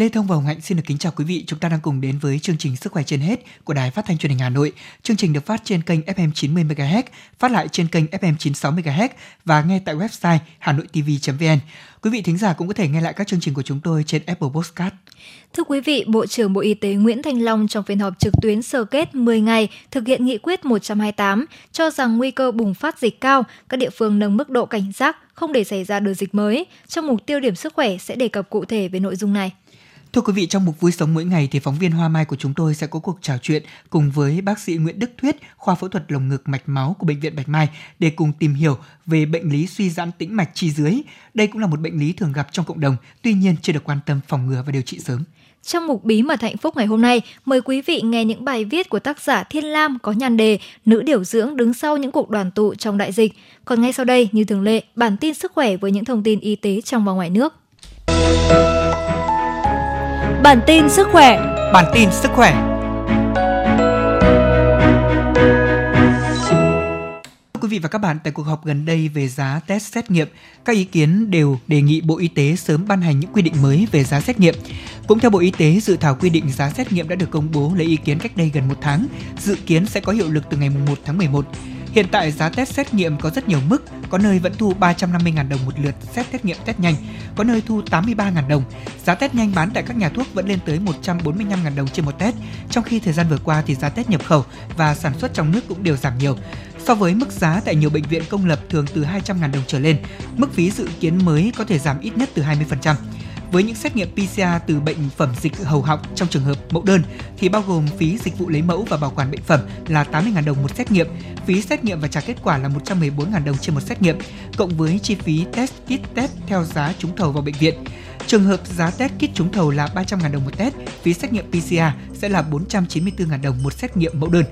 Lê Thông và Hồng Hạnh xin được kính chào quý vị. Chúng ta đang cùng đến với chương trình Sức khỏe trên hết của Đài Phát thanh Truyền hình Hà Nội. Chương trình được phát trên kênh FM 90 MHz, phát lại trên kênh FM 96 MHz và nghe tại website hanoitv.vn. Quý vị thính giả cũng có thể nghe lại các chương trình của chúng tôi trên Apple Podcast. Thưa quý vị, Bộ trưởng Bộ Y tế Nguyễn Thanh Long trong phiên họp trực tuyến sơ kết 10 ngày thực hiện nghị quyết 128 cho rằng nguy cơ bùng phát dịch cao, các địa phương nâng mức độ cảnh giác không để xảy ra đợt dịch mới. Trong mục tiêu điểm sức khỏe sẽ đề cập cụ thể về nội dung này. Thưa quý vị, trong mục vui sống mỗi ngày thì phóng viên Hoa Mai của chúng tôi sẽ có cuộc trò chuyện cùng với bác sĩ Nguyễn Đức Thuyết, khoa phẫu thuật lồng ngực mạch máu của bệnh viện Bạch Mai để cùng tìm hiểu về bệnh lý suy giãn tĩnh mạch chi dưới. Đây cũng là một bệnh lý thường gặp trong cộng đồng, tuy nhiên chưa được quan tâm phòng ngừa và điều trị sớm. Trong mục bí mật hạnh phúc ngày hôm nay, mời quý vị nghe những bài viết của tác giả Thiên Lam có nhan đề Nữ điều dưỡng đứng sau những cuộc đoàn tụ trong đại dịch. Còn ngay sau đây, như thường lệ, bản tin sức khỏe với những thông tin y tế trong và ngoài nước. Bản tin sức khỏe. Bản tin sức khỏe. Quý vị và các bạn, tại cuộc họp gần đây về giá test xét nghiệm, các ý kiến đều đề nghị Bộ Y tế sớm ban hành những quy định mới về giá xét nghiệm. Cũng theo Bộ Y tế, dự thảo quy định giá xét nghiệm đã được công bố lấy ý kiến cách đây gần một tháng, dự kiến sẽ có hiệu lực từ ngày 1 tháng 11. Hiện tại giá test xét nghiệm có rất nhiều mức, có nơi vẫn thu 350.000 đồng một lượt xét xét nghiệm test nhanh, có nơi thu 83.000 đồng. Giá test nhanh bán tại các nhà thuốc vẫn lên tới 145.000 đồng trên một test, trong khi thời gian vừa qua thì giá test nhập khẩu và sản xuất trong nước cũng đều giảm nhiều. So với mức giá tại nhiều bệnh viện công lập thường từ 200.000 đồng trở lên, mức phí dự kiến mới có thể giảm ít nhất từ 20% với những xét nghiệm PCR từ bệnh phẩm dịch hầu họng trong trường hợp mẫu đơn thì bao gồm phí dịch vụ lấy mẫu và bảo quản bệnh phẩm là 80.000 đồng một xét nghiệm, phí xét nghiệm và trả kết quả là 114.000 đồng trên một xét nghiệm, cộng với chi phí test kit test theo giá trúng thầu vào bệnh viện. Trường hợp giá test kit trúng thầu là 300.000 đồng một test, phí xét nghiệm PCR sẽ là 494.000 đồng một xét nghiệm mẫu đơn.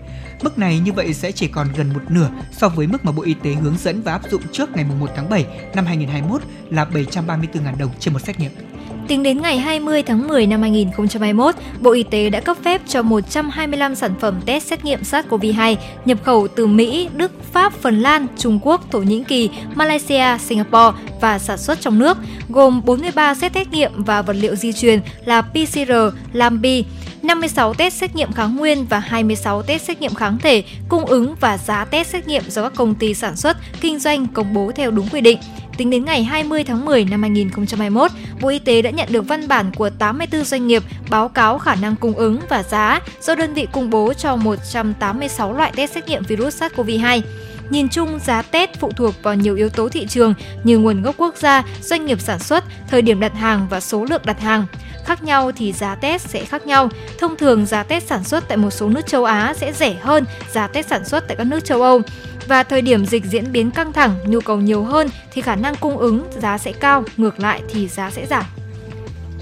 Mức này như vậy sẽ chỉ còn gần một nửa so với mức mà Bộ Y tế hướng dẫn và áp dụng trước ngày 1 tháng 7 năm 2021 là 734.000 đồng trên một xét nghiệm. Tính đến ngày 20 tháng 10 năm 2021, Bộ Y tế đã cấp phép cho 125 sản phẩm test xét nghiệm SARS-CoV-2 nhập khẩu từ Mỹ, Đức, Pháp, Phần Lan, Trung Quốc, Thổ Nhĩ Kỳ, Malaysia, Singapore và sản xuất trong nước, gồm 43 xét xét nghiệm và vật liệu di truyền là PCR, LAMPI, 56 test xét nghiệm kháng nguyên và 26 test xét nghiệm kháng thể cung ứng và giá test xét nghiệm do các công ty sản xuất, kinh doanh công bố theo đúng quy định. Tính đến ngày 20 tháng 10 năm 2021, Bộ Y tế đã nhận được văn bản của 84 doanh nghiệp báo cáo khả năng cung ứng và giá do đơn vị công bố cho 186 loại test xét nghiệm virus SARS-CoV-2. Nhìn chung, giá tết phụ thuộc vào nhiều yếu tố thị trường như nguồn gốc quốc gia, doanh nghiệp sản xuất, thời điểm đặt hàng và số lượng đặt hàng. Khác nhau thì giá test sẽ khác nhau. Thông thường giá test sản xuất tại một số nước châu Á sẽ rẻ hơn giá test sản xuất tại các nước châu Âu và thời điểm dịch diễn biến căng thẳng, nhu cầu nhiều hơn thì khả năng cung ứng giá sẽ cao, ngược lại thì giá sẽ giảm.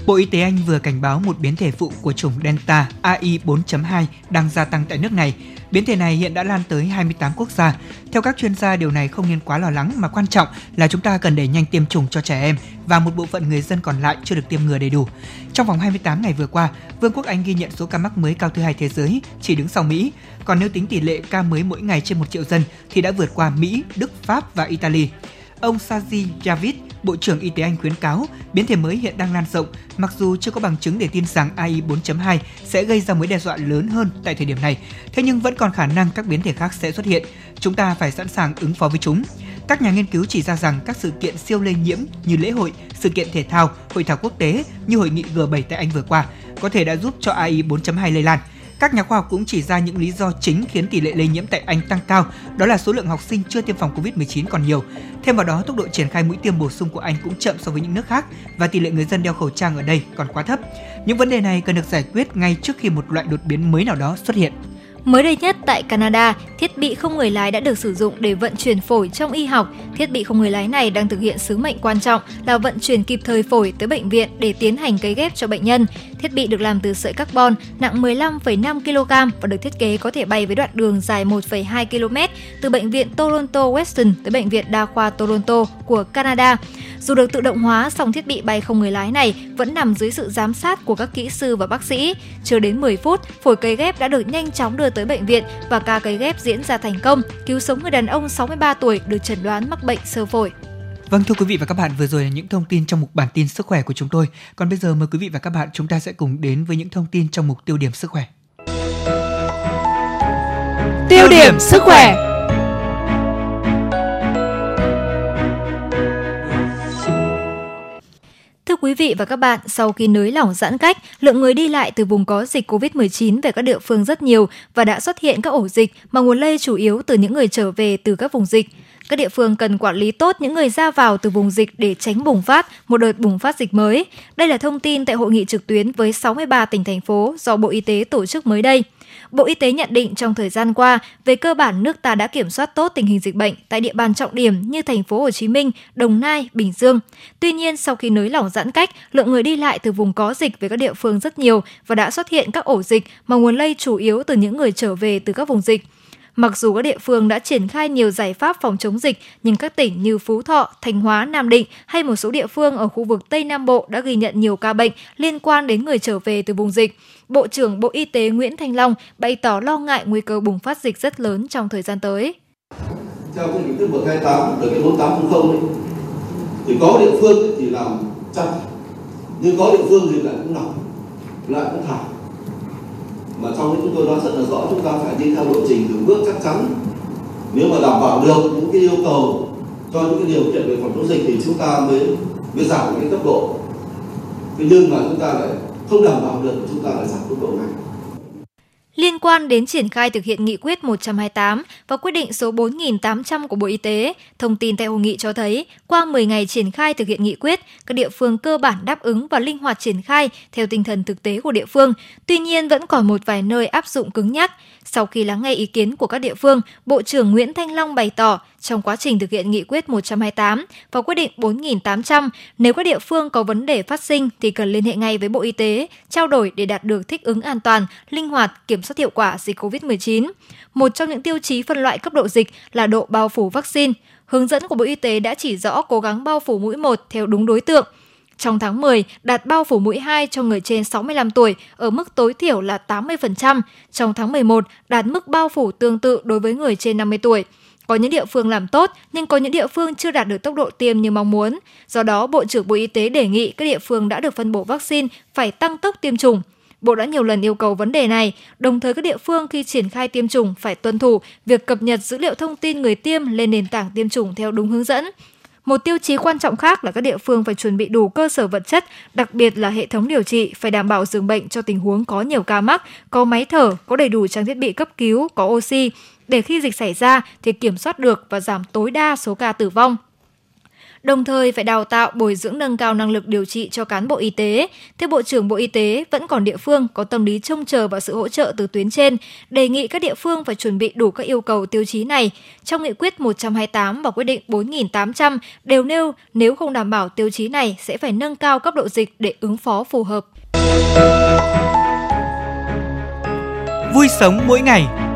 Bộ Y tế Anh vừa cảnh báo một biến thể phụ của chủng Delta AI 4.2 đang gia tăng tại nước này. Biến thể này hiện đã lan tới 28 quốc gia. Theo các chuyên gia, điều này không nên quá lo lắng mà quan trọng là chúng ta cần đẩy nhanh tiêm chủng cho trẻ em và một bộ phận người dân còn lại chưa được tiêm ngừa đầy đủ. Trong vòng 28 ngày vừa qua, Vương quốc Anh ghi nhận số ca mắc mới cao thứ hai thế giới, chỉ đứng sau Mỹ. Còn nếu tính tỷ lệ ca mới mỗi ngày trên một triệu dân thì đã vượt qua Mỹ, Đức, Pháp và Italy. Ông Saji Javid, Bộ trưởng Y tế Anh khuyến cáo biến thể mới hiện đang lan rộng, mặc dù chưa có bằng chứng để tin rằng AI 4.2 sẽ gây ra mối đe dọa lớn hơn tại thời điểm này, thế nhưng vẫn còn khả năng các biến thể khác sẽ xuất hiện. Chúng ta phải sẵn sàng ứng phó với chúng. Các nhà nghiên cứu chỉ ra rằng các sự kiện siêu lây nhiễm như lễ hội, sự kiện thể thao, hội thảo quốc tế như hội nghị G7 tại Anh vừa qua có thể đã giúp cho AI 4.2 lây lan. Các nhà khoa học cũng chỉ ra những lý do chính khiến tỷ lệ lây nhiễm tại Anh tăng cao, đó là số lượng học sinh chưa tiêm phòng COVID-19 còn nhiều. Thêm vào đó, tốc độ triển khai mũi tiêm bổ sung của Anh cũng chậm so với những nước khác và tỷ lệ người dân đeo khẩu trang ở đây còn quá thấp. Những vấn đề này cần được giải quyết ngay trước khi một loại đột biến mới nào đó xuất hiện. Mới đây nhất tại Canada, thiết bị không người lái đã được sử dụng để vận chuyển phổi trong y học. Thiết bị không người lái này đang thực hiện sứ mệnh quan trọng là vận chuyển kịp thời phổi tới bệnh viện để tiến hành cấy ghép cho bệnh nhân. Thiết bị được làm từ sợi carbon nặng 15,5 kg và được thiết kế có thể bay với đoạn đường dài 1,2 km từ bệnh viện Toronto Western tới bệnh viện đa khoa Toronto của Canada. Dù được tự động hóa, song thiết bị bay không người lái này vẫn nằm dưới sự giám sát của các kỹ sư và bác sĩ. Chưa đến 10 phút, phổi cấy ghép đã được nhanh chóng đưa tới bệnh viện và ca cấy ghép diễn ra thành công, cứu sống người đàn ông 63 tuổi được chẩn đoán mắc bệnh sơ phổi. Vâng thưa quý vị và các bạn, vừa rồi là những thông tin trong mục bản tin sức khỏe của chúng tôi. Còn bây giờ mời quý vị và các bạn chúng ta sẽ cùng đến với những thông tin trong mục tiêu điểm sức khỏe. Tiêu điểm sức khỏe. Quý vị và các bạn, sau khi nới lỏng giãn cách, lượng người đi lại từ vùng có dịch COVID-19 về các địa phương rất nhiều và đã xuất hiện các ổ dịch mà nguồn lây chủ yếu từ những người trở về từ các vùng dịch. Các địa phương cần quản lý tốt những người ra vào từ vùng dịch để tránh bùng phát một đợt bùng phát dịch mới. Đây là thông tin tại hội nghị trực tuyến với 63 tỉnh thành phố do Bộ Y tế tổ chức mới đây. Bộ Y tế nhận định trong thời gian qua, về cơ bản nước ta đã kiểm soát tốt tình hình dịch bệnh tại địa bàn trọng điểm như thành phố Hồ Chí Minh, Đồng Nai, Bình Dương. Tuy nhiên, sau khi nới lỏng giãn cách, lượng người đi lại từ vùng có dịch về các địa phương rất nhiều và đã xuất hiện các ổ dịch mà nguồn lây chủ yếu từ những người trở về từ các vùng dịch. Mặc dù các địa phương đã triển khai nhiều giải pháp phòng chống dịch, nhưng các tỉnh như Phú Thọ, Thanh Hóa, Nam Định hay một số địa phương ở khu vực Tây Nam Bộ đã ghi nhận nhiều ca bệnh liên quan đến người trở về từ vùng dịch. Bộ trưởng Bộ Y tế Nguyễn Thanh Long bày tỏ lo ngại nguy cơ bùng phát dịch rất lớn trong thời gian tới. Theo cái nghị quyết 128 từ cái 4800 ấy, thì có địa phương thì làm chặt, nhưng có địa phương thì lại cũng nóng, lại cũng thả mà trong đấy chúng tôi nói rất là rõ, chúng ta phải đi theo lộ trình từng bước chắc chắn. Nếu mà đảm bảo được những cái yêu cầu, cho những cái điều kiện về phòng chống dịch thì chúng ta mới mới giảm cái tốc độ. Thế nhưng mà chúng ta lại không đảm bảo được, chúng ta lại giảm tốc độ này Liên quan đến triển khai thực hiện nghị quyết 128 và quyết định số 4.800 của Bộ Y tế, thông tin tại hội nghị cho thấy, qua 10 ngày triển khai thực hiện nghị quyết, các địa phương cơ bản đáp ứng và linh hoạt triển khai theo tinh thần thực tế của địa phương. Tuy nhiên, vẫn còn một vài nơi áp dụng cứng nhắc. Sau khi lắng nghe ý kiến của các địa phương, Bộ trưởng Nguyễn Thanh Long bày tỏ, trong quá trình thực hiện nghị quyết 128 và quyết định 4.800, nếu các địa phương có vấn đề phát sinh thì cần liên hệ ngay với Bộ Y tế, trao đổi để đạt được thích ứng an toàn, linh hoạt, kiểm soát hiệu quả dịch COVID-19. Một trong những tiêu chí phân loại cấp độ dịch là độ bao phủ vaccine. Hướng dẫn của Bộ Y tế đã chỉ rõ cố gắng bao phủ mũi 1 theo đúng đối tượng, trong tháng 10, đạt bao phủ mũi 2 cho người trên 65 tuổi ở mức tối thiểu là 80%. Trong tháng 11, đạt mức bao phủ tương tự đối với người trên 50 tuổi. Có những địa phương làm tốt, nhưng có những địa phương chưa đạt được tốc độ tiêm như mong muốn. Do đó, Bộ trưởng Bộ Y tế đề nghị các địa phương đã được phân bổ vaccine phải tăng tốc tiêm chủng. Bộ đã nhiều lần yêu cầu vấn đề này, đồng thời các địa phương khi triển khai tiêm chủng phải tuân thủ việc cập nhật dữ liệu thông tin người tiêm lên nền tảng tiêm chủng theo đúng hướng dẫn. Một tiêu chí quan trọng khác là các địa phương phải chuẩn bị đủ cơ sở vật chất, đặc biệt là hệ thống điều trị phải đảm bảo giường bệnh cho tình huống có nhiều ca mắc, có máy thở, có đầy đủ trang thiết bị cấp cứu, có oxy, để khi dịch xảy ra thì kiểm soát được và giảm tối đa số ca tử vong đồng thời phải đào tạo bồi dưỡng nâng cao năng lực điều trị cho cán bộ y tế. Theo Bộ trưởng Bộ Y tế, vẫn còn địa phương có tâm lý trông chờ vào sự hỗ trợ từ tuyến trên, đề nghị các địa phương phải chuẩn bị đủ các yêu cầu tiêu chí này. Trong nghị quyết 128 và quyết định 4.800 đều nêu nếu không đảm bảo tiêu chí này sẽ phải nâng cao cấp độ dịch để ứng phó phù hợp. Vui sống mỗi ngày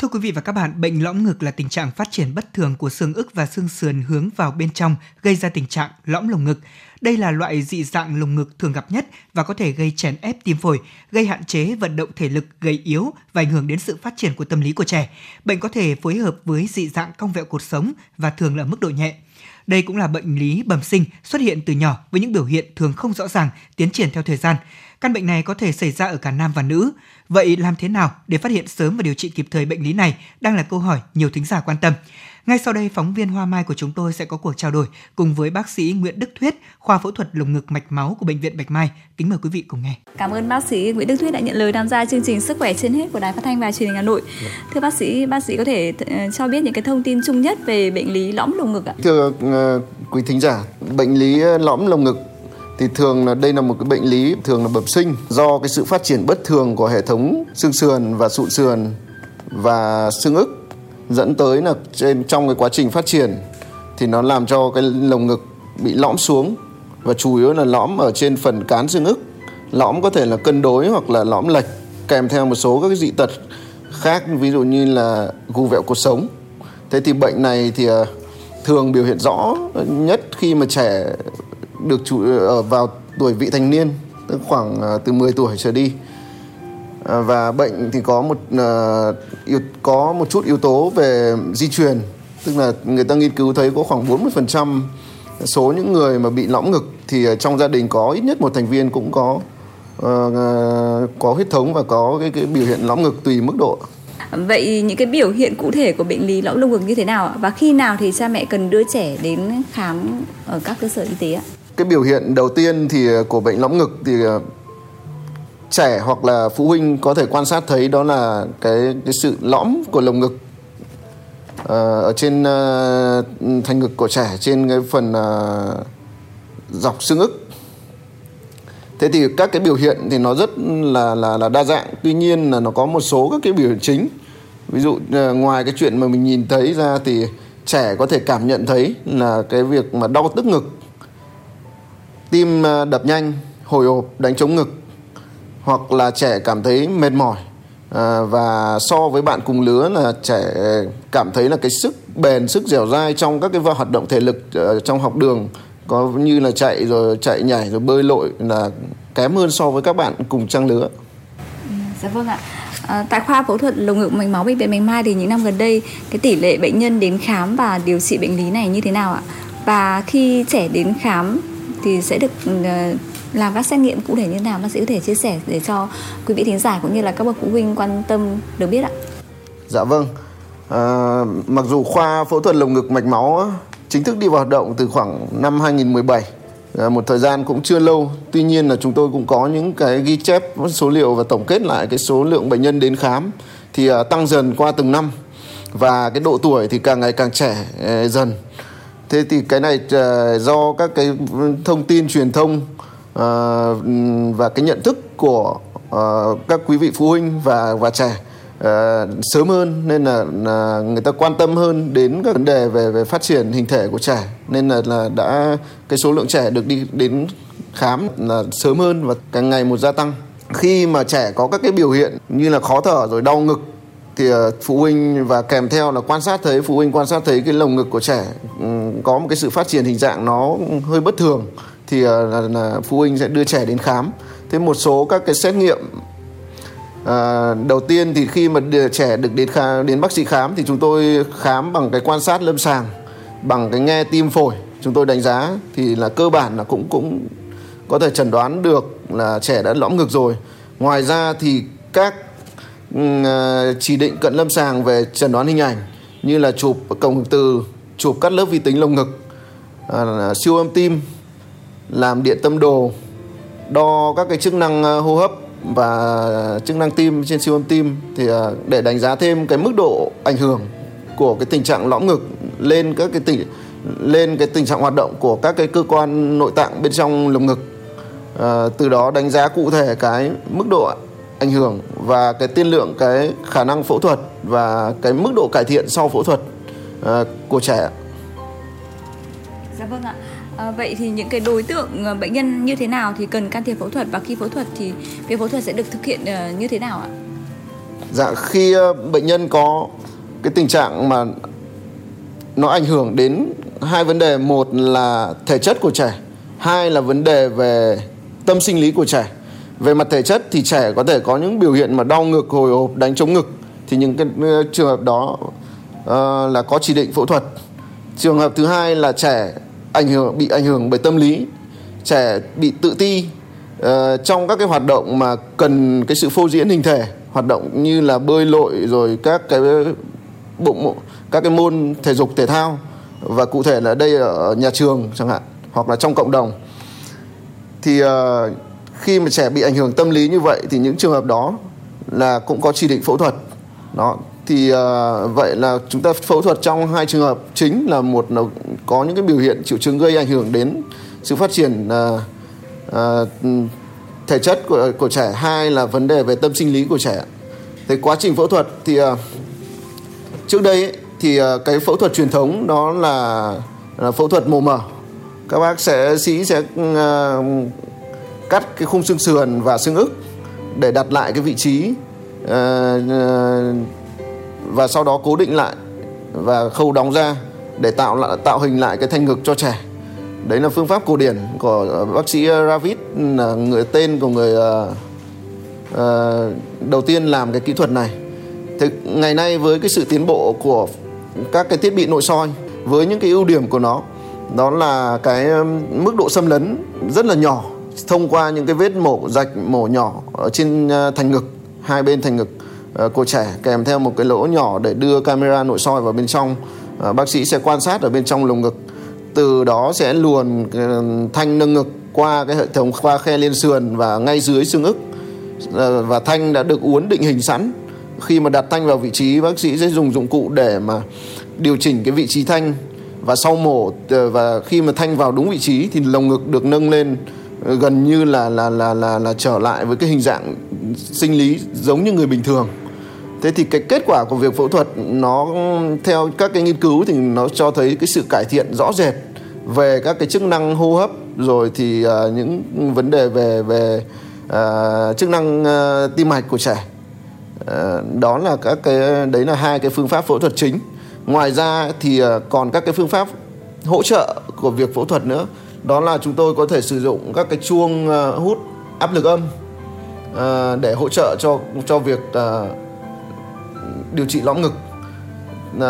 Thưa quý vị và các bạn, bệnh lõm ngực là tình trạng phát triển bất thường của xương ức và xương sườn hướng vào bên trong, gây ra tình trạng lõm lồng ngực. Đây là loại dị dạng lồng ngực thường gặp nhất và có thể gây chèn ép tim phổi, gây hạn chế vận động thể lực, gây yếu và ảnh hưởng đến sự phát triển của tâm lý của trẻ. Bệnh có thể phối hợp với dị dạng cong vẹo cột sống và thường là mức độ nhẹ. Đây cũng là bệnh lý bẩm sinh xuất hiện từ nhỏ với những biểu hiện thường không rõ ràng, tiến triển theo thời gian. Căn bệnh này có thể xảy ra ở cả nam và nữ. Vậy làm thế nào để phát hiện sớm và điều trị kịp thời bệnh lý này đang là câu hỏi nhiều thính giả quan tâm. Ngay sau đây, phóng viên Hoa Mai của chúng tôi sẽ có cuộc trao đổi cùng với bác sĩ Nguyễn Đức Thuyết, khoa phẫu thuật lồng ngực mạch máu của bệnh viện Bạch Mai. Kính mời quý vị cùng nghe. Cảm ơn bác sĩ Nguyễn Đức Thuyết đã nhận lời tham gia chương trình Sức khỏe trên hết của Đài Phát thanh và Truyền hình Hà Nội. Thưa bác sĩ, bác sĩ có thể ờ, cho biết những cái thông tin chung nhất về bệnh lý lõm lồng ngực ạ? Thưa uh, quý thính giả, bệnh lý lõm lồng ngực thì thường là đây là một cái bệnh lý thường là bẩm sinh do cái sự phát triển bất thường của hệ thống xương sườn và sụn sườn và xương ức dẫn tới là trên, trong cái quá trình phát triển thì nó làm cho cái lồng ngực bị lõm xuống và chủ yếu là lõm ở trên phần cán xương ức. Lõm có thể là cân đối hoặc là lõm lệch kèm theo một số các cái dị tật khác, ví dụ như là gù vẹo cuộc sống. Thế thì bệnh này thì à, thường biểu hiện rõ nhất khi mà trẻ được chủ ở vào tuổi vị thành niên khoảng à, từ 10 tuổi trở đi và bệnh thì có một uh, có một chút yếu tố về di truyền tức là người ta nghiên cứu thấy có khoảng 40% số những người mà bị lõm ngực thì trong gia đình có ít nhất một thành viên cũng có uh, có huyết thống và có cái, cái biểu hiện lõm ngực tùy mức độ. Vậy những cái biểu hiện cụ thể của bệnh lý lõm lồng ngực như thế nào và khi nào thì cha mẹ cần đưa trẻ đến khám ở các cơ sở y tế ạ? Cái biểu hiện đầu tiên thì của bệnh lõm ngực thì trẻ hoặc là phụ huynh có thể quan sát thấy đó là cái cái sự lõm của lồng ngực uh, ở trên uh, thành ngực của trẻ trên cái phần uh, dọc xương ức. Thế thì các cái biểu hiện thì nó rất là là là đa dạng. Tuy nhiên là nó có một số các cái biểu hiện chính. Ví dụ ngoài cái chuyện mà mình nhìn thấy ra thì trẻ có thể cảm nhận thấy là cái việc mà đau tức ngực tim đập nhanh hồi hộp đánh trống ngực hoặc là trẻ cảm thấy mệt mỏi à, và so với bạn cùng lứa là trẻ cảm thấy là cái sức bền sức dẻo dai trong các cái hoạt động thể lực uh, trong học đường có như là chạy rồi chạy nhảy rồi bơi lội là kém hơn so với các bạn cùng trang lứa. Dạ vâng ạ. À, tại khoa phẫu thuật lồng ngực mạch máu bệnh viện Bạch Mai thì những năm gần đây cái tỷ lệ bệnh nhân đến khám và điều trị bệnh lý này như thế nào ạ? Và khi trẻ đến khám thì sẽ được à, làm các xét nghiệm cụ thể như thế nào? Bác sĩ có thể chia sẻ để cho quý vị thính giả cũng như là các bậc phụ huynh quan tâm được biết ạ. Dạ vâng. À, mặc dù khoa phẫu thuật lồng ngực mạch máu chính thức đi vào hoạt động từ khoảng năm 2017 à, một thời gian cũng chưa lâu. Tuy nhiên là chúng tôi cũng có những cái ghi chép số liệu và tổng kết lại cái số lượng bệnh nhân đến khám thì à, tăng dần qua từng năm. Và cái độ tuổi thì càng ngày càng trẻ à, dần. Thế thì cái này à, do các cái thông tin truyền thông Ờ, và cái nhận thức của ờ, các quý vị phụ huynh và và trẻ ờ, sớm hơn nên là, là người ta quan tâm hơn đến các vấn đề về về phát triển hình thể của trẻ nên là là đã cái số lượng trẻ được đi đến khám là sớm hơn và càng ngày một gia tăng. Khi mà trẻ có các cái biểu hiện như là khó thở rồi đau ngực thì phụ huynh và kèm theo là quan sát thấy phụ huynh quan sát thấy cái lồng ngực của trẻ có một cái sự phát triển hình dạng nó hơi bất thường thì ờ, là, là phụ huynh sẽ đưa trẻ đến khám. Thế một số các cái xét nghiệm À, đầu tiên thì khi mà trẻ được đến khám, đến bác sĩ khám thì chúng tôi khám bằng cái quan sát lâm sàng bằng cái nghe tim phổi. Chúng tôi đánh giá thì là cơ bản là cũng cũng có thể chẩn đoán được là trẻ đã lõm ngực rồi. Ngoài ra thì các ừ, ờ, chỉ định cận lâm sàng về chẩn đoán hình ảnh như là chụp cổng từ chụp cắt lớp vi tính lồng ngực à, siêu âm tim làm điện tâm đồ đo các cái chức năng ờ, hô hấp và chức năng tim trên siêu âm tim thì ờ, để đánh giá thêm cái mức độ ảnh hưởng của cái tình trạng lõm ngực lên các cái tình lên cái tình trạng hoạt động của các cái cơ quan nội tạng bên trong lồng ngực à, từ đó đánh giá cụ thể cái mức độ ảnh hưởng và cái tiên lượng cái khả năng phẫu thuật và cái mức độ cải thiện sau phẫu thuật à, của trẻ. Dạ vâng ạ. À, vậy thì những cái đối tượng ờ, bệnh nhân như thế nào thì cần can thiệp phẫu thuật và khi phẫu thuật thì việc phẫu thuật sẽ được thực hiện ờ, như thế nào ạ? Dạ khi bệnh nhân có cái tình trạng mà nó ảnh hưởng đến hai vấn đề một là thể chất của trẻ hai là vấn đề về tâm sinh lý của trẻ. Về mặt thể chất thì trẻ có thể có những biểu hiện mà đau ngực hồi hộp đánh chống ngực. Thì những cái trường hợp đó uh, là có chỉ định phẫu thuật. Trường hợp thứ hai là trẻ ảnh hưởng bị ảnh hưởng bởi tâm lý. Trẻ bị tự ti uh, trong các cái hoạt động mà cần cái sự phô diễn hình thể hoạt động như là bơi lội rồi các cái bụng các cái môn thể dục thể thao. Và cụ thể là đây ở nhà trường chẳng hạn hoặc là trong cộng đồng. Thì uh, khi mà trẻ bị ảnh hưởng tâm lý như vậy thì những trường hợp đó là cũng có chỉ định phẫu thuật. Đó thì uh, vậy là chúng ta phẫu thuật trong hai trường hợp chính là một là có những cái biểu hiện triệu chứng gây ảnh hưởng đến sự phát triển uh, uh, thể chất của của trẻ. Hai là vấn đề về tâm sinh lý của trẻ. Thì quá trình phẫu thuật thì uh, trước đây ấy, thì uh, cái phẫu thuật truyền thống đó là, là phẫu thuật mổ mở các bác sẽ sĩ sẽ uh, cắt cái khung xương sườn và xương ức để đặt lại cái vị trí uh, uh, và sau đó cố định lại và khâu đóng ra để tạo lại tạo hình lại cái thanh ngực cho trẻ. Đấy là phương pháp cổ điển của bác sĩ ờ, Ravid là người tên của người uh, đầu tiên làm cái kỹ thuật này. Thì ngày nay với cái sự tiến bộ của các cái thiết bị nội soi với những cái ưu điểm của nó đó là cái mức độ xâm lấn rất là nhỏ thông qua những cái vết mổ rạch mổ nhỏ ở trên thành ngực hai bên thành ngực. Ờ, của trẻ kèm theo một cái lỗ nhỏ để đưa camera nội soi vào bên trong. Ờ, bác sĩ sẽ quan sát ở bên trong lồng ngực. Từ đó sẽ luồn ờ, thanh nâng ngực qua cái hệ thống qua khe liên sườn và ngay dưới xương ức. Và thanh đã được uốn định hình sẵn. Khi mà đặt thanh vào vị trí, bác sĩ sẽ dùng dụng cụ để mà điều chỉnh cái vị trí thanh. Và sau mổ và khi mà thanh vào đúng vị trí thì lồng ngực được nâng lên gần như là là là là là trở lại với cái hình dạng sinh lý giống như người bình thường. Thế thì cái kết quả của việc phẫu thuật nó theo các cái nghiên cứu thì nó cho thấy cái sự cải thiện rõ rệt về các cái chức năng hô hấp rồi thì uh, những vấn đề về về uh, chức năng uh, tim mạch của trẻ. Uh, đó là các cái đấy là hai cái phương pháp phẫu thuật chính ngoài ra thì uh, còn các cái phương pháp hỗ trợ của việc phẫu thuật nữa đó là chúng tôi có thể sử dụng các cái chuông uh, hút áp lực âm ờ, để hỗ trợ cho cho việc điều trị lõm ngực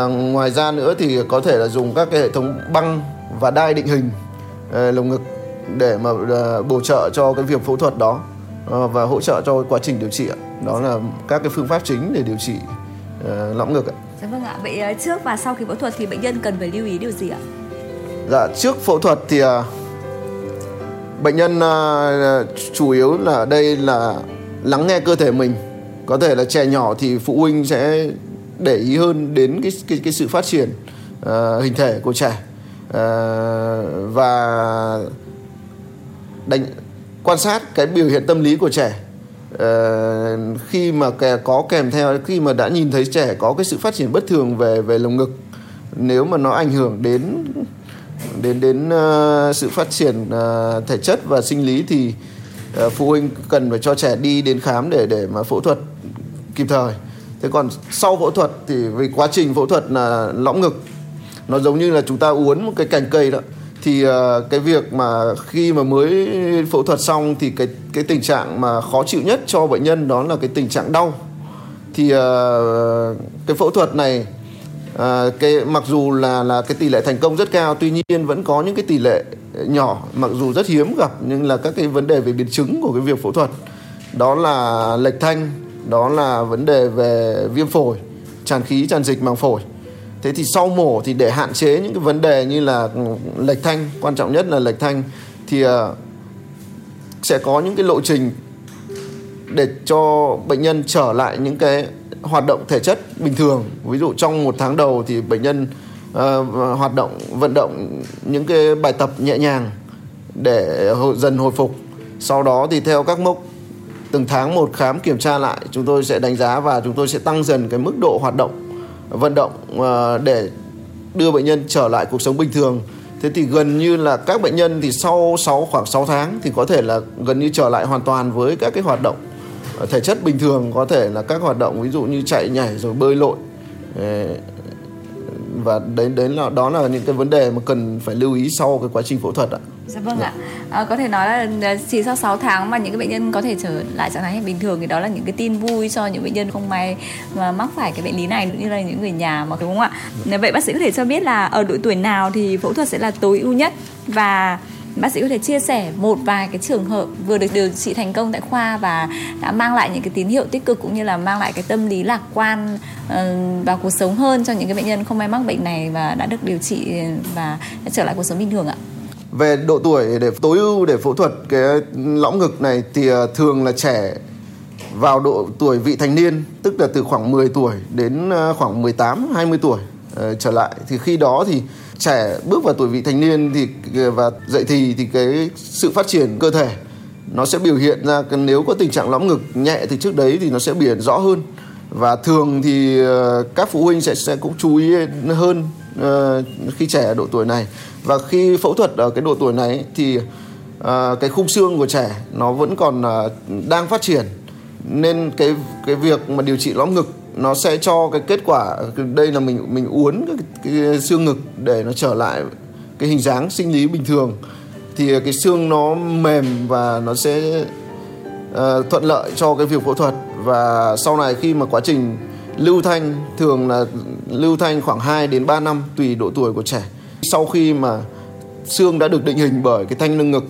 ngoài ra nữa thì có thể là dùng các cái hệ thống băng và đai định hình lồng ngực để mà bổ trợ cho cái việc phẫu thuật đó và hỗ trợ cho quá trình điều trị đó là các cái phương pháp chính để điều trị lõm ngực ạ. Dạ vâng ạ. Vậy trước và sau khi phẫu thuật thì bệnh nhân cần phải lưu ý điều gì ạ? Dạ trước phẫu thuật thì uh, bệnh nhân uh, chủ yếu là đây là lắng nghe cơ thể mình. Có thể là trẻ nhỏ thì phụ huynh sẽ để ý hơn đến cái cái cái sự phát triển uh, hình thể của trẻ uh, và đánh quan sát cái biểu hiện tâm lý của trẻ uh, khi mà kè có kèm theo khi mà đã nhìn thấy trẻ có cái sự phát triển bất thường về về lồng ngực nếu mà nó ảnh hưởng đến đến đến uh, sự phát triển uh, thể chất và sinh lý thì uh, Ờ, phụ huynh cần phải cho trẻ đi đến khám để để mà phẫu thuật kịp thời. Thế còn sau phẫu thuật thì vì quá trình phẫu thuật là lõm ngực, nó giống như là chúng ta uốn một cái cành cây đó, thì ờ, cái việc mà khi mà mới phẫu thuật xong thì cái cái tình trạng mà khó chịu nhất cho bệnh nhân đó là cái tình trạng đau. Thì ờ, cái phẫu thuật này uh, cái mặc dù là là cái tỷ lệ thành công rất cao tuy nhiên vẫn có những cái tỷ lệ nhỏ mặc dù rất hiếm gặp nhưng là các cái vấn đề về biến chứng của cái việc phẫu thuật. Đó là lệch thanh đó là vấn đề về viêm phổi tràn khí tràn dịch màng phổi. Thế thì sau mổ thì để hạn chế những cái vấn đề như là ừ, lệch thanh quan trọng nhất là lệch thanh thì uh, sẽ có những cái lộ trình để cho bệnh nhân trở lại những cái hoạt động thể chất bình thường. Ví dụ trong một tháng đầu thì bệnh nhân uh, hoạt động vận động những cái bài tập nhẹ nhàng để dần hồi phục. Sau đó thì theo các mốc từng tháng một khám kiểm tra lại chúng tôi sẽ đánh giá và chúng tôi sẽ tăng dần cái mức độ hoạt động vận động uh, để đưa bệnh nhân trở lại cuộc sống bình thường. Thế thì gần như là các bệnh nhân thì sau 6 khoảng 6 tháng thì có thể là gần như trở lại hoàn toàn với các cái hoạt động thể chất bình thường có thể là các hoạt động ví dụ như chạy nhảy rồi bơi lội ờ, và đấy đấy là đó là những cái vấn đề mà cần phải lưu ý sau cái quá trình phẫu thuật ạ. Dạ vâng ạ. À, có thể nói là ờ, chỉ sau 6 tháng mà những cái bệnh nhân có thể trở lại trạng thái bình thường thì đó là những cái tin vui cho những bệnh nhân không may mà mắc phải cái bệnh lý này cũng như là những người nhà mà đúng không ạ? Dạ. Vậy bác sĩ có thể cho biết là ở độ tuổi nào thì phẫu thuật sẽ là tối ưu nhất và bác sĩ có thể chia sẻ một vài cái trường hợp vừa được điều trị thành công tại khoa và đã mang lại những cái tín hiệu tích cực cũng như là mang lại cái tâm lý lạc quan ờ, vào cuộc sống hơn cho những cái bệnh nhân không may mắc bệnh này và đã được điều trị và đã trở lại cuộc sống bình thường ạ. Về độ tuổi để tối ưu để phẫu thuật cái lõm ngực này thì ờ, thường là trẻ vào độ tuổi vị thành niên, tức là từ khoảng 10 tuổi đến ờ, khoảng 18 20 tuổi trở lại. Thì khi đó thì trẻ bước vào tuổi vị thành niên thì, và dậy thì thì cái sự phát triển cơ thể nó sẽ biểu hiện ra nếu có tình trạng lõm ngực nhẹ thì trước đấy thì nó sẽ biểu hiện rõ hơn. Và thường thì ờ, các phụ huynh sẽ sẽ cũng chú ý hơn ờ, khi trẻ ở độ tuổi này. Và khi phẫu thuật ở cái độ tuổi này thì ờ, cái khung xương của trẻ nó vẫn còn đang phát triển. Nên cái cái việc mà điều trị lõm ngực nó sẽ cho cái kết quả đây là mình mình uốn cái, cái xương ngực để nó trở lại cái hình dáng sinh lý bình thường thì cái xương nó mềm và nó sẽ uh, thuận lợi cho cái việc phẫu thuật và sau này khi mà quá trình lưu thanh thường là lưu thanh khoảng 2 đến 3 năm tùy độ tuổi của trẻ. Sau khi mà xương đã được định hình bởi cái thanh nâng ngực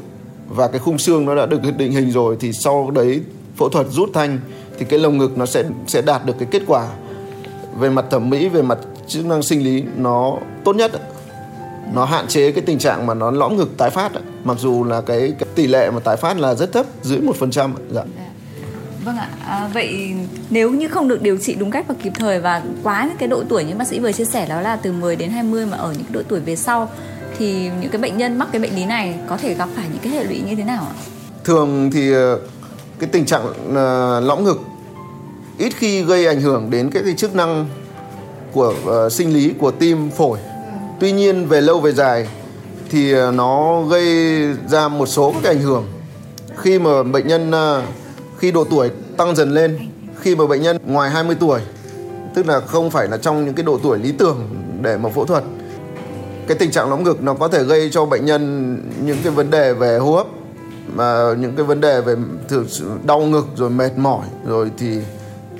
và cái khung xương nó đã được định hình rồi thì sau đấy phẫu thuật rút thanh thì cái lồng ngực nó sẽ sẽ đạt được cái kết quả về mặt thẩm mỹ về mặt chức năng sinh lý nó tốt nhất nó hạn chế cái tình trạng mà nó lõm ngực tái phát mặc dù là cái, cái tỷ lệ mà tái phát là rất thấp dưới một phần trăm dạ. Vâng ạ, à, vậy nếu như không được điều trị đúng cách và kịp thời và quá những cái độ tuổi như bác sĩ vừa chia sẻ đó là từ 10 đến 20 mà ở những cái độ tuổi về sau thì những cái bệnh nhân mắc cái bệnh lý này có thể gặp phải những cái hệ lụy như thế nào ạ? Thường thì ờ, cái tình trạng ờ, uh, lõm ngực ít khi gây ảnh hưởng đến cái cái chức năng của uh, sinh lý của tim phổi. Tuy nhiên về lâu về dài thì ờ, nó gây ra một số các ảnh hưởng khi mà bệnh nhân uh, khi độ tuổi tăng dần lên khi mà bệnh nhân ngoài 20 tuổi tức là không phải là trong những cái độ tuổi lý tưởng để mà phẫu thuật cái tình trạng lõm ngực nó có thể gây cho bệnh nhân những cái vấn đề về hô hấp mà những cái vấn đề về thực đau ngực rồi mệt mỏi rồi thì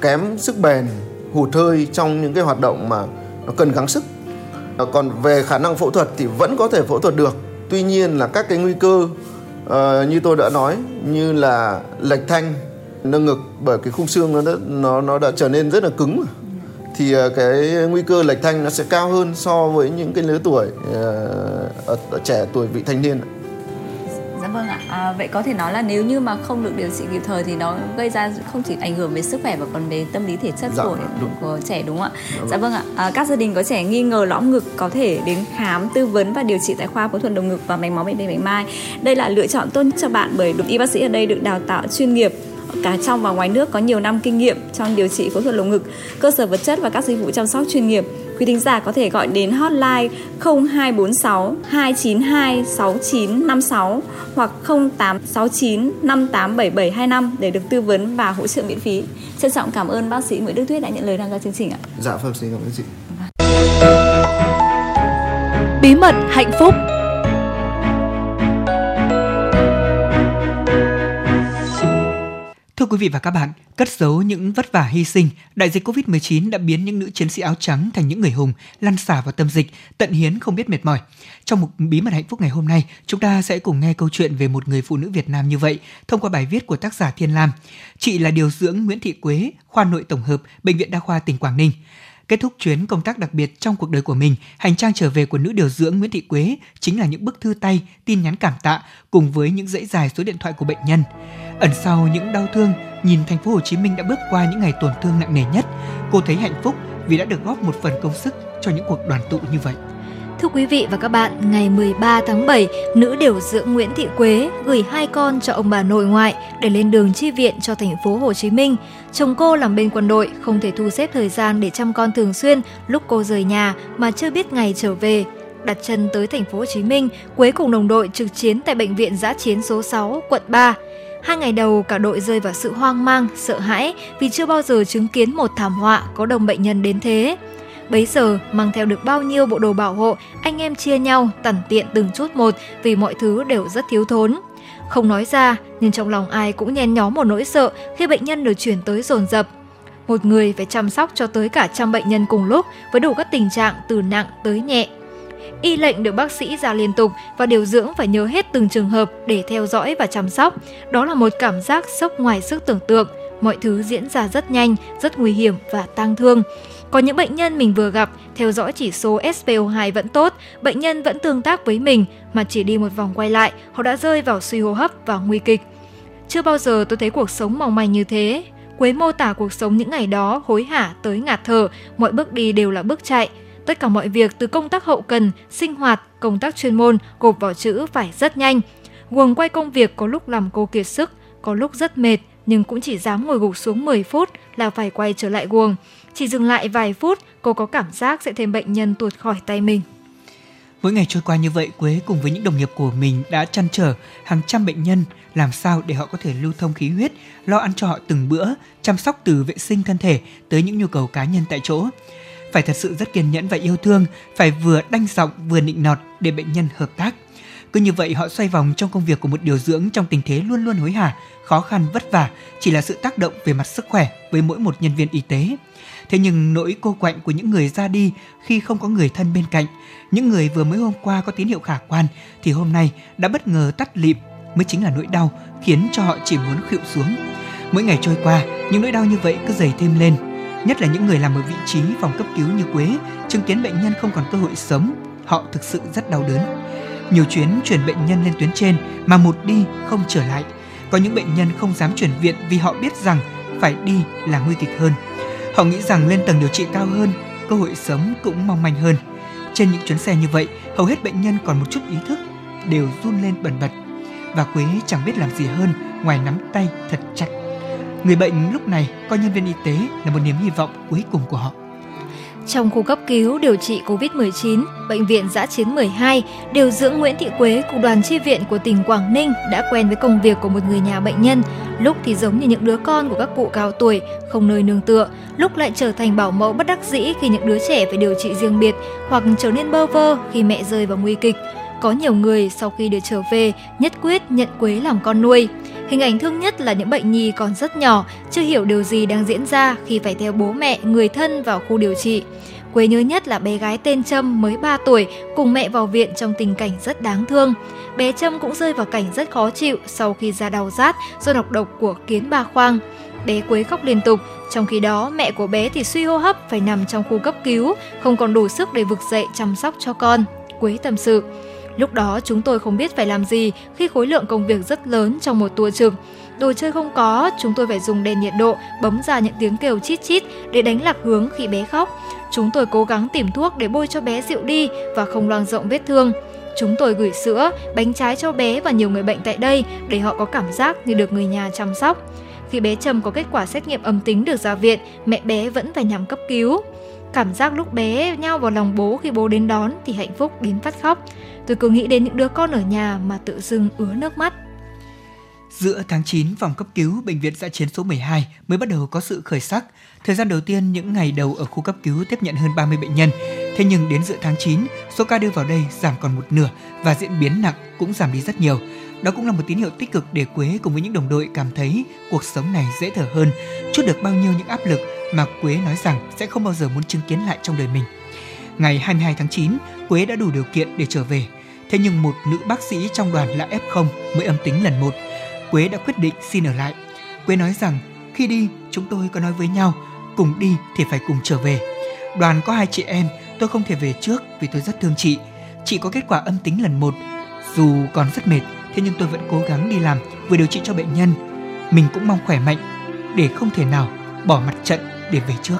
kém sức bền hụt hơi trong những cái hoạt động mà nó cần gắng sức ờ, còn về khả năng phẫu thuật thì vẫn có thể phẫu thuật được tuy nhiên là các cái nguy cơ uh, như tôi đã nói như là lệch thanh nâng ngực bởi cái khung xương nó đã, nó nó đã trở nên rất là cứng thì uh, cái nguy cơ lệch thanh nó sẽ cao hơn so với những cái lứa tuổi uh, ở, ở trẻ tuổi vị thanh niên. Vâng ạ. À, vậy có thể nói là nếu như mà không được điều trị kịp thời thì nó gây ra không chỉ ảnh hưởng về sức khỏe mà còn về tâm lý thể chất dạ, của đúng. của trẻ đúng không ạ? Dạ, dạ vâng ạ. À, các gia đình có trẻ nghi ngờ lõm ngực có thể đến khám tư vấn và điều trị tại khoa phẫu thuật lồng ngực và mạch máu bệnh viện Bạch Mai. Đây là lựa chọn tốt nhất cho bạn bởi đội y bác sĩ ở đây được đào tạo chuyên nghiệp cả trong và ngoài nước có nhiều năm kinh nghiệm trong điều trị phẫu thuật lồng ngực, cơ sở vật chất và các dịch vụ chăm sóc chuyên nghiệp. Quý thính giả có thể gọi đến hotline 0246 292 6956 hoặc 0869 587725 để được tư vấn và hỗ trợ miễn phí. Trân trọng cảm ơn bác sĩ Nguyễn Đức Thuyết đã nhận lời tham gia chương trình ạ. Dạ vâng, xin cảm ơn chị. Bí mật hạnh phúc Thưa quý vị và các bạn, cất giấu những vất vả hy sinh, đại dịch Covid-19 đã biến những nữ chiến sĩ áo trắng thành những người hùng, lăn xả vào tâm dịch, tận hiến không biết mệt mỏi. Trong một bí mật hạnh phúc ngày hôm nay, chúng ta sẽ cùng nghe câu chuyện về một người phụ nữ Việt Nam như vậy thông qua bài viết của tác giả Thiên Lam. Chị là điều dưỡng Nguyễn Thị Quế, khoa nội tổng hợp, Bệnh viện Đa khoa tỉnh Quảng Ninh. Kết thúc chuyến công tác đặc biệt trong cuộc đời của mình, hành trang trở về của nữ điều dưỡng Nguyễn Thị Quế chính là những bức thư tay, tin nhắn cảm tạ cùng với những dãy dài số điện thoại của bệnh nhân. Ẩn sau những đau thương, nhìn thành phố Hồ Chí Minh đã bước qua những ngày tổn thương nặng nề nhất, cô thấy hạnh phúc vì đã được góp một phần công sức cho những cuộc đoàn tụ như vậy. Thưa quý vị và các bạn, ngày 13 tháng 7, nữ điều dưỡng Nguyễn Thị Quế gửi hai con cho ông bà nội ngoại để lên đường chi viện cho thành phố Hồ Chí Minh. Chồng cô làm bên quân đội, không thể thu xếp thời gian để chăm con thường xuyên lúc cô rời nhà mà chưa biết ngày trở về. Đặt chân tới thành phố Hồ Chí Minh, Quế cùng đồng đội trực chiến tại bệnh viện giã chiến số 6, quận 3. Hai ngày đầu cả đội rơi vào sự hoang mang, sợ hãi vì chưa bao giờ chứng kiến một thảm họa có đồng bệnh nhân đến thế. Bấy giờ mang theo được bao nhiêu bộ đồ bảo hộ, anh em chia nhau tẩn tiện từng chút một vì mọi thứ đều rất thiếu thốn. Không nói ra, nhưng trong lòng ai cũng nhen nhóm một nỗi sợ khi bệnh nhân được chuyển tới dồn dập. Một người phải chăm sóc cho tới cả trăm bệnh nhân cùng lúc với đủ các tình trạng từ nặng tới nhẹ. Y lệnh được bác sĩ ra liên tục và điều dưỡng phải nhớ hết từng trường hợp để theo dõi và chăm sóc. Đó là một cảm giác sốc ngoài sức tưởng tượng. Mọi thứ diễn ra rất nhanh, rất nguy hiểm và tang thương. Có những bệnh nhân mình vừa gặp, theo dõi chỉ số SPO2 vẫn tốt, bệnh nhân vẫn tương tác với mình, mà chỉ đi một vòng quay lại, họ đã rơi vào suy hô hấp và nguy kịch. Chưa bao giờ tôi thấy cuộc sống mong manh như thế. Quế mô tả cuộc sống những ngày đó hối hả tới ngạt thở, mọi bước đi đều là bước chạy. Tất cả mọi việc từ công tác hậu cần, sinh hoạt, công tác chuyên môn gộp vào chữ phải rất nhanh. Guồng quay công việc có lúc làm cô kiệt sức, có lúc rất mệt, nhưng cũng chỉ dám ngồi gục xuống 10 phút là phải quay trở lại guồng. Chỉ dừng lại vài phút, cô có cảm giác sẽ thêm bệnh nhân tuột khỏi tay mình. Mỗi ngày trôi qua như vậy, Quế cùng với những đồng nghiệp của mình đã chăn trở hàng trăm bệnh nhân làm sao để họ có thể lưu thông khí huyết, lo ăn cho họ từng bữa, chăm sóc từ vệ sinh thân thể tới những nhu cầu cá nhân tại chỗ. phải thật sự rất kiên nhẫn và yêu thương, phải vừa đanh giọng vừa nịnh nọt để bệnh nhân hợp tác. Cứ như vậy họ xoay vòng trong công việc của một điều dưỡng trong tình thế luôn luôn hối hả, khó khăn vất vả chỉ là sự tác động về mặt sức khỏe với mỗi một nhân viên y tế. Thế nhưng nỗi cô quạnh của những người ra đi khi không có người thân bên cạnh, những người vừa mới hôm qua có tín hiệu khả quan thì hôm nay đã bất ngờ tắt lịm mới chính là nỗi đau khiến cho họ chỉ muốn khuỵu xuống. Mỗi ngày trôi qua, những nỗi đau như vậy cứ dày thêm lên. Nhất là những người làm ở vị trí phòng cấp cứu như Quế, chứng kiến bệnh nhân không còn cơ hội sống, họ thực sự rất đau đớn. Nhiều chuyến chuyển bệnh nhân lên tuyến trên mà một đi không trở lại. Có những bệnh nhân không dám chuyển viện vì họ biết rằng phải đi là nguy kịch hơn. Họ nghĩ rằng lên tầng điều trị cao hơn, cơ hội sống cũng mong manh hơn. Trên những chuyến xe như vậy, hầu hết bệnh nhân còn một chút ý thức, đều run lên bần bật. Và Quế chẳng biết làm gì hơn ngoài nắm tay thật chặt. Người bệnh lúc này coi nhân viên y tế là một niềm hy vọng cuối cùng của họ. Trong khu cấp cứu điều trị COVID-19, Bệnh viện Giã Chiến 12, điều dưỡng Nguyễn Thị Quế cục đoàn chi viện của tỉnh Quảng Ninh đã quen với công việc của một người nhà bệnh nhân. Lúc thì giống như những đứa con của các cụ cao tuổi, không nơi nương tựa, lúc lại trở thành bảo mẫu bất đắc dĩ khi những đứa trẻ phải điều trị riêng biệt, hoặc trở nên bơ vơ khi mẹ rơi vào nguy kịch. Có nhiều người sau khi được trở về nhất quyết nhận Quế làm con nuôi. Hình ảnh thương nhất là những bệnh nhi còn rất nhỏ, chưa hiểu điều gì đang diễn ra khi phải theo bố mẹ, người thân vào khu điều trị. Quế nhớ nhất là bé gái tên Trâm mới 3 tuổi cùng mẹ vào viện trong tình cảnh rất đáng thương. Bé Trâm cũng rơi vào cảnh rất khó chịu sau khi ra đau rát do độc độc của kiến ba khoang. Bé Quế khóc liên tục, trong khi đó mẹ của bé thì suy hô hấp phải nằm trong khu cấp cứu, không còn đủ sức để vực dậy chăm sóc cho con. Quế tâm sự. Lúc đó chúng tôi không biết phải làm gì khi khối lượng công việc rất lớn trong một tour trực. Đồ chơi không có, chúng tôi phải dùng đèn nhiệt độ bấm ra những tiếng kêu chít chít để đánh lạc hướng khi bé khóc. Chúng tôi cố gắng tìm thuốc để bôi cho bé dịu đi và không loang rộng vết thương. Chúng tôi gửi sữa, bánh trái cho bé và nhiều người bệnh tại đây để họ có cảm giác như được người nhà chăm sóc. Khi bé Trâm có kết quả xét nghiệm âm tính được ra viện, mẹ bé vẫn phải nằm cấp cứu. Cảm giác lúc bé nhau vào lòng bố khi bố đến đón thì hạnh phúc đến phát khóc. Tôi cứ nghĩ đến những đứa con ở nhà mà tự dưng ứa nước mắt. Giữa tháng 9, phòng cấp cứu bệnh viện giã chiến số 12 mới bắt đầu có sự khởi sắc. Thời gian đầu tiên, những ngày đầu ở khu cấp cứu tiếp nhận hơn 30 bệnh nhân. Thế nhưng đến giữa tháng 9, số ca đưa vào đây giảm còn một nửa và diễn biến nặng cũng giảm đi rất nhiều. Đó cũng là một tín hiệu tích cực để Quế cùng với những đồng đội cảm thấy cuộc sống này dễ thở hơn, chút được bao nhiêu những áp lực mà Quế nói rằng sẽ không bao giờ muốn chứng kiến lại trong đời mình. Ngày 22 tháng 9, Quế đã đủ điều kiện để trở về. Thế nhưng một nữ bác sĩ trong đoàn là F0 mới âm tính lần một. Quế đã quyết định xin ở lại. Quế nói rằng khi đi chúng tôi có nói với nhau cùng đi thì phải cùng trở về. Đoàn có hai chị em, tôi không thể về trước vì tôi rất thương chị. Chị có kết quả âm tính lần một. Dù còn rất mệt, thế nhưng tôi vẫn cố gắng đi làm vừa điều trị cho bệnh nhân. Mình cũng mong khỏe mạnh để không thể nào bỏ mặt trận để về trước.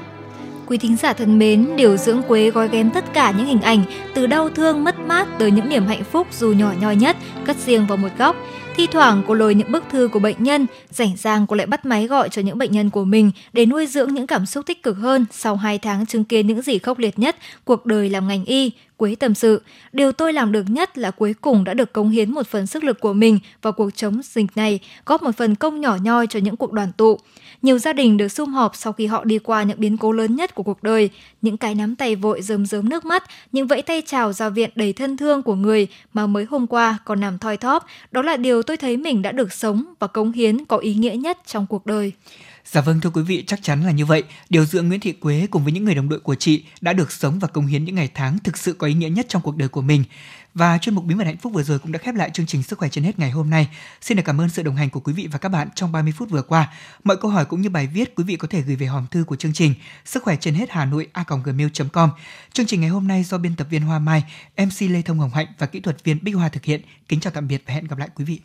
Quý thính giả thân mến, điều dưỡng Quế gói ghém tất cả những hình ảnh từ đau thương mất mát tới những niềm hạnh phúc dù nhỏ nhoi nhất cất riêng vào một góc. Thi thoảng cô lôi những bức thư của bệnh nhân, rảnh rang cô lại bắt máy gọi cho những bệnh nhân của mình để nuôi dưỡng những cảm xúc tích cực hơn sau 2 tháng chứng kiến những gì khốc liệt nhất cuộc đời làm ngành y. Quế tâm sự, điều tôi làm được nhất là cuối cùng đã được cống hiến một phần sức lực của mình vào cuộc chống dịch này, góp một phần công nhỏ nhoi cho những cuộc đoàn tụ. Nhiều gia đình được sum họp sau khi họ đi qua những biến cố lớn nhất của cuộc đời, những cái nắm tay vội rơm rớm nước mắt, những vẫy tay chào ra viện đầy thân thương của người mà mới hôm qua còn nằm thoi thóp, đó là điều tôi thấy mình đã được sống và cống hiến có ý nghĩa nhất trong cuộc đời. Dạ vâng thưa quý vị, chắc chắn là như vậy. Điều dưỡng Nguyễn Thị Quế cùng với những người đồng đội của chị đã được sống và cống hiến những ngày tháng thực sự có ý nghĩa nhất trong cuộc đời của mình. Và chuyên mục Bí mật hạnh phúc vừa rồi cũng đã khép lại chương trình Sức khỏe trên hết ngày hôm nay. Xin được cảm ơn sự đồng hành của quý vị và các bạn trong 30 phút vừa qua. Mọi câu hỏi cũng như bài viết quý vị có thể gửi về hòm thư của chương trình Sức khỏe trên hết Hà Nội a.gmail.com. Chương trình ngày hôm nay do biên tập viên Hoa Mai, MC Lê Thông Hồng Hạnh và kỹ thuật viên Bích Hoa thực hiện. Kính chào tạm biệt và hẹn gặp lại quý vị.